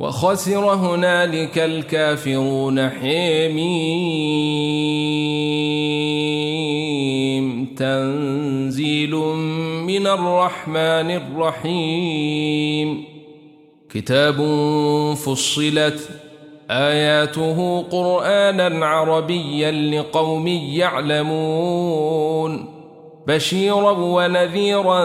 وخسر هنالك الكافرون حميم. تنزيل من الرحمن الرحيم. كتاب فصلت آياته قرآنا عربيا لقوم يعلمون. بشيرا ونذيرا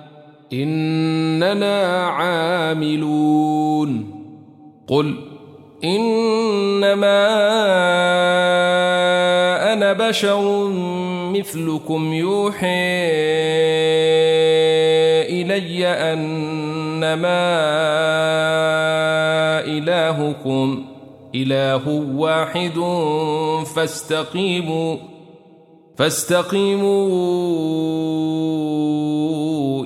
إننا عاملون. قل إنما أنا بشر مثلكم يوحي إلي أنما إلهكم. إله واحد فاستقيموا فاستقيموا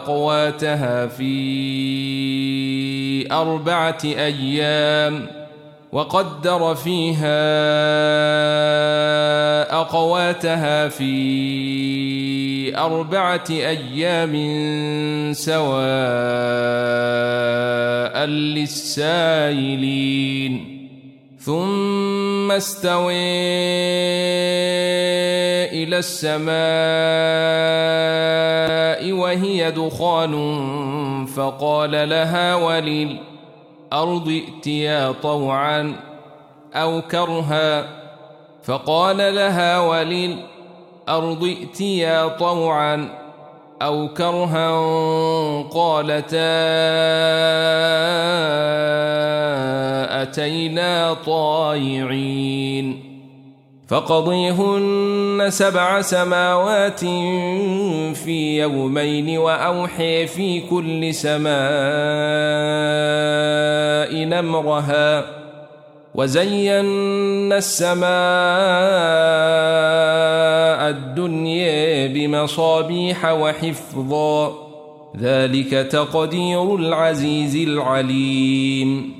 أقواتها في أربعة أيام وقدر فيها أقواتها في أربعة أيام سواء للسائلين. ثم استوي إلى السماء وهي دخان فقال لها وللأرض ائتيا طوعا أو كرها فقال لها وللأرض ائتيا طوعا أو كرها قالتا أتينا طائعين. فقضيهن سبع سماوات في يومين وأوحي في كل سماء نمرها وزينا السماء الدنيا بمصابيح وحفظا. ذلك تقدير العزيز العليم.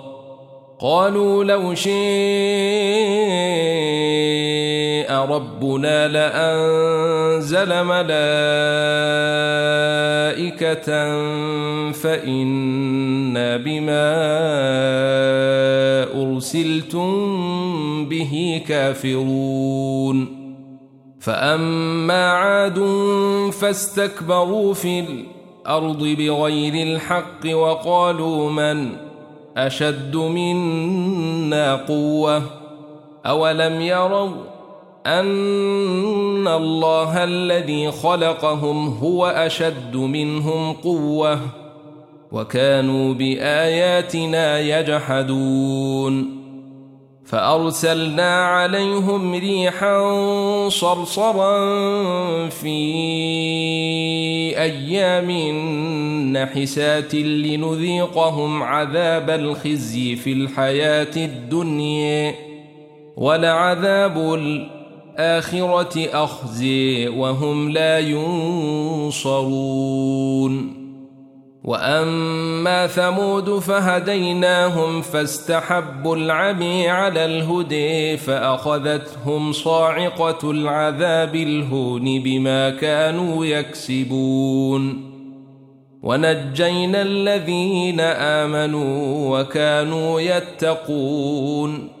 قالوا لو شيء ربنا لأنزل ملائكة فإنا بما أرسلتم به كافرون. فأما عاد فاستكبروا في الأرض بغير الحق وقالوا من أشد منا قوة؟ أولم يروا أن الله الذي خلقهم هو أشد منهم قوة؟ وكانوا بآياتنا يجحدون. فأرسلنا عليهم ريحا صرصرا في أيام نحسات لنذيقهم عذاب الخزي في الحياة الدنيا ولعذاب الآخرة أخزي وهم لا ينصرون واما ثمود فهديناهم فاستحبوا العمي على الهدي فاخذتهم صاعقه العذاب الهون بما كانوا يكسبون ونجينا الذين امنوا وكانوا يتقون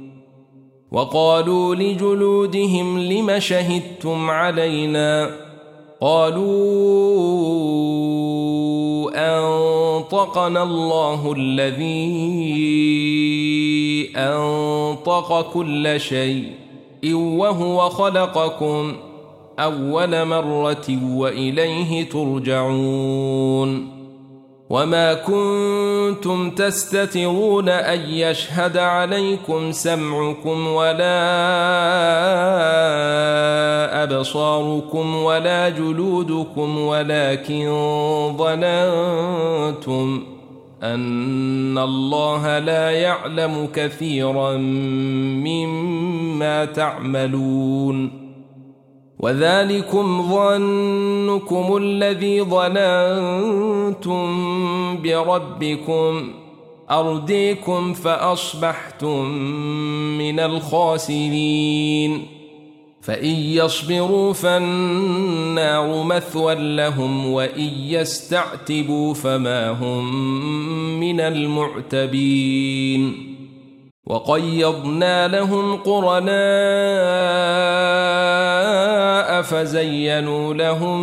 وقالوا لجلودهم لم شهدتم علينا قالوا أنطقنا الله الذي أنطق كل شيء وهو خلقكم أول مرة وإليه ترجعون وما كنتم تستترون ان يشهد عليكم سمعكم ولا ابصاركم ولا جلودكم ولكن ظننتم ان الله لا يعلم كثيرا مما تعملون وذلكم ظنكم الذي ظننتم بربكم. أرديكم فأصبحتم من الخاسرين. فإن يصبروا فالنار مثوى لهم وإن يستعتبوا فما هم من المعتبين. وقيضنا لهم قرناء فزينوا لهم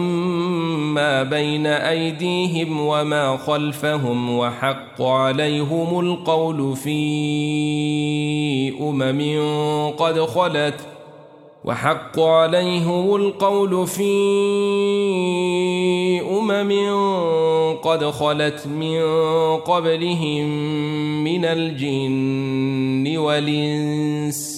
ما بين أيديهم وما خلفهم وحق عليهم القول في أمم قد خلت وحق عليهم القول في أمم قد خلت من قبلهم من الجن والإنس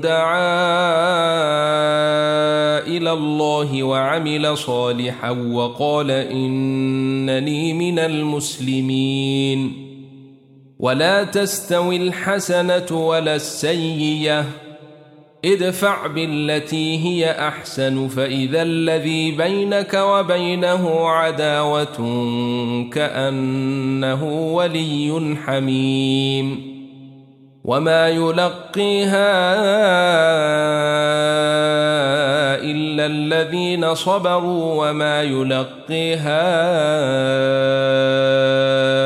دعا إلى الله وعمل صالحا وقال انني من المسلمين ولا تستوي الحسنه ولا السيئه ادفع بالتي هي احسن فاذا الذي بينك وبينه عداوه كانه ولي حميم وما يلقيها الا الذين صبروا وما يلقيها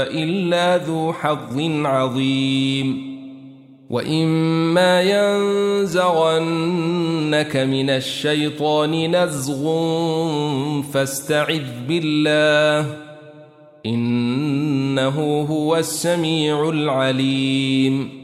الا ذو حظ عظيم واما ينزغنك من الشيطان نزغ فاستعذ بالله انه هو السميع العليم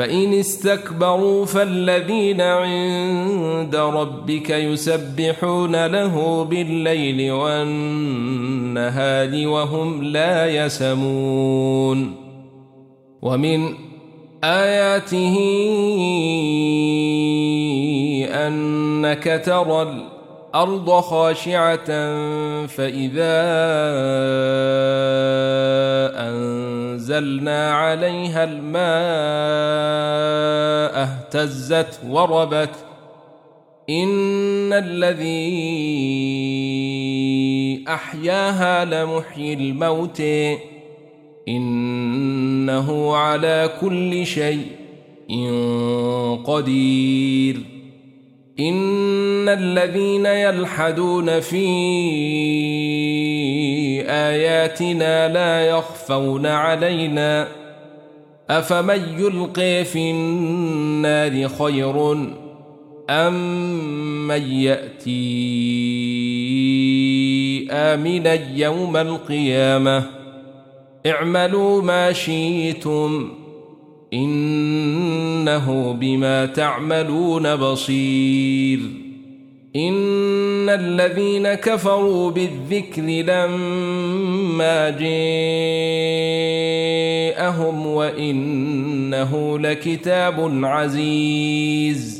فإن استكبروا فالذين عند ربك يسبحون له بالليل والنهار وهم لا يسمون ومن آياته أنك ترى الأرض خاشعة فإذا أنزلنا عليها الماء اهتزت وربت إن الذي أحياها لمحيي الموت إنه على كل شيء قدير إن الذين يلحدون في آياتنا لا يخفون علينا. أفمن يلقي في النار خير أم من يأتي آمنا يوم القيامة؟ اعملوا ما شئتم. إنه بما تعملون بصير. إن الذين كفروا بالذكر لما جاءهم وإنه لكتاب عزيز.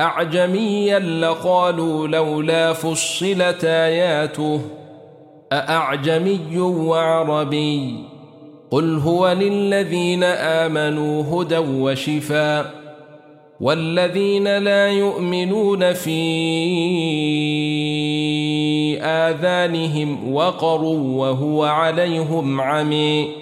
أعجميا لقالوا لولا فصلت آياته أأعجمي وعربي قل هو للذين آمنوا هدى وشفاء والذين لا يؤمنون في آذانهم وقر وهو عليهم عمي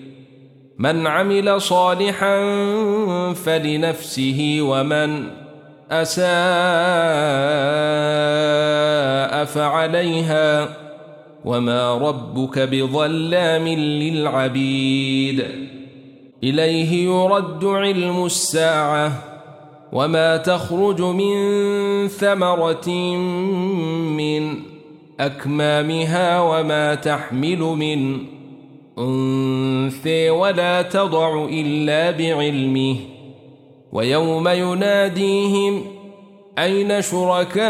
من عمل صالحا فلنفسه ومن أساء فعليها وما ربك بظلام للعبيد. إليه يرد علم الساعة وما تخرج من ثمرة من أكمامها وما تحمل من أنثي ولا تضع إلا بعلمه. ويوم يناديهم أين شركائي؟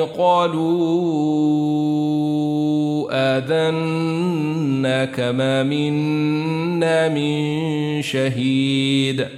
قالوا آذنا كما منا من شهيد.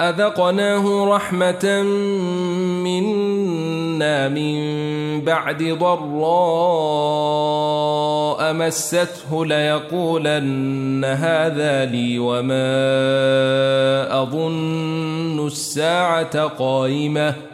أذقناه رحمة منا من بعد ضراء مسته ليقولن هذا لي وما أظن الساعة قائمة.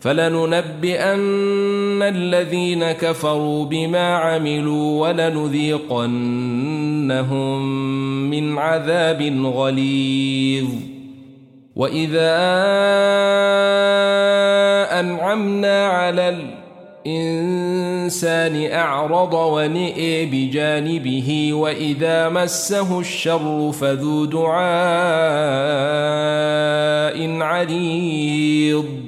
فلننبئن الذين كفروا بما عملوا ولنذيقنهم من عذاب غليظ. وإذا أنعمنا على الإنسان أعرض ونئي بجانبه وإذا مسه الشر فذو دعاء عريض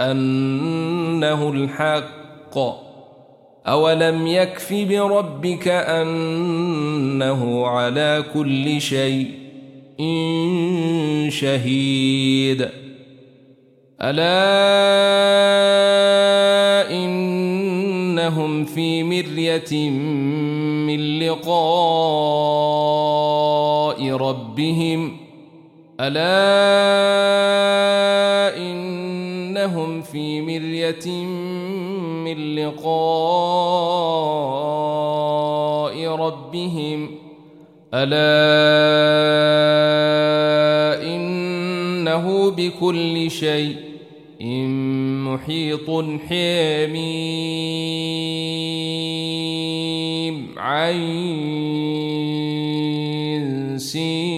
أنه الحق. أولم يكف بربك أنه على كل شيء إن شهيد. ألا إنهم في مرية من لقاء ربهم. ألا إنهم في مرية من لقاء ربهم. ألا إنه بكل شيء محيط حميم عين سين.